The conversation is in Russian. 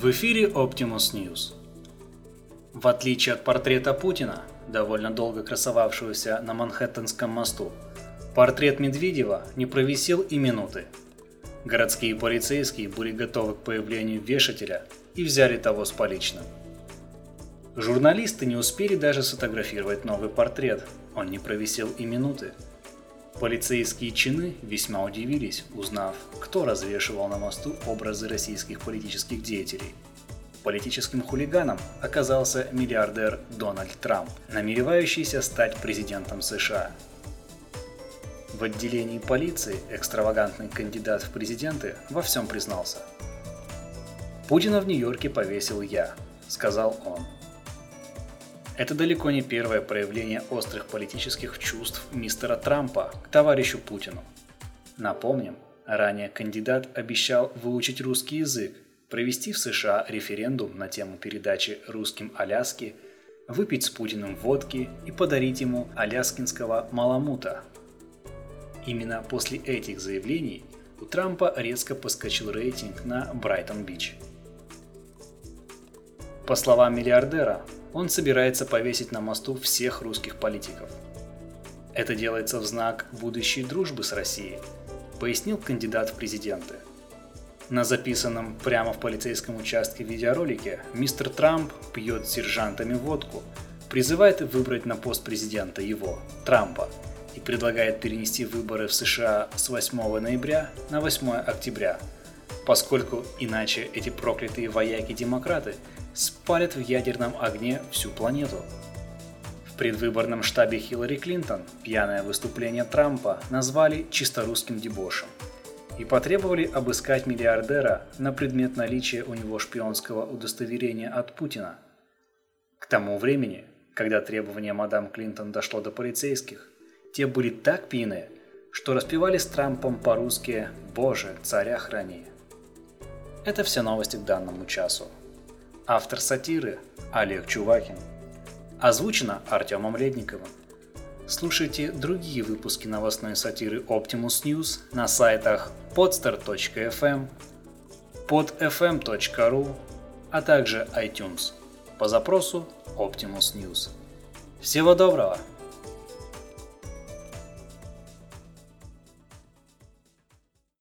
В эфире Optimus News. В отличие от портрета Путина, довольно долго красовавшегося на Манхэттенском мосту, портрет Медведева не провисел и минуты. Городские полицейские были готовы к появлению вешателя и взяли того с поличным. Журналисты не успели даже сфотографировать новый портрет, он не провисел и минуты. Полицейские чины весьма удивились, узнав, кто развешивал на мосту образы российских политических деятелей. Политическим хулиганом оказался миллиардер Дональд Трамп, намеревающийся стать президентом США. В отделении полиции экстравагантный кандидат в президенты во всем признался. «Путина в Нью-Йорке повесил я», — сказал он. Это далеко не первое проявление острых политических чувств мистера Трампа к товарищу Путину. Напомним, ранее кандидат обещал выучить русский язык, провести в США референдум на тему передачи русским Аляски, выпить с Путиным водки и подарить ему аляскинского маламута. Именно после этих заявлений у Трампа резко поскочил рейтинг на Брайтон-Бич. По словам миллиардера, он собирается повесить на мосту всех русских политиков. Это делается в знак будущей дружбы с Россией, пояснил кандидат в президенты. На записанном прямо в полицейском участке видеоролике мистер Трамп пьет с сержантами водку, призывает выбрать на пост президента его, Трампа, и предлагает перенести выборы в США с 8 ноября на 8 октября, поскольку иначе эти проклятые вояки-демократы – спалят в ядерном огне всю планету. В предвыборном штабе Хиллари Клинтон пьяное выступление Трампа назвали чисто русским дебошем и потребовали обыскать миллиардера на предмет наличия у него шпионского удостоверения от Путина. К тому времени, когда требование мадам Клинтон дошло до полицейских, те были так пьяны, что распевали с Трампом по-русски «Боже, царя храни». Это все новости к данному часу. Автор сатиры Олег Чувакин. Озвучено Артемом Ледниковым. Слушайте другие выпуски новостной сатиры Optimus News на сайтах podstar.fm, podfm.ru, а также iTunes по запросу Optimus News. Всего доброго!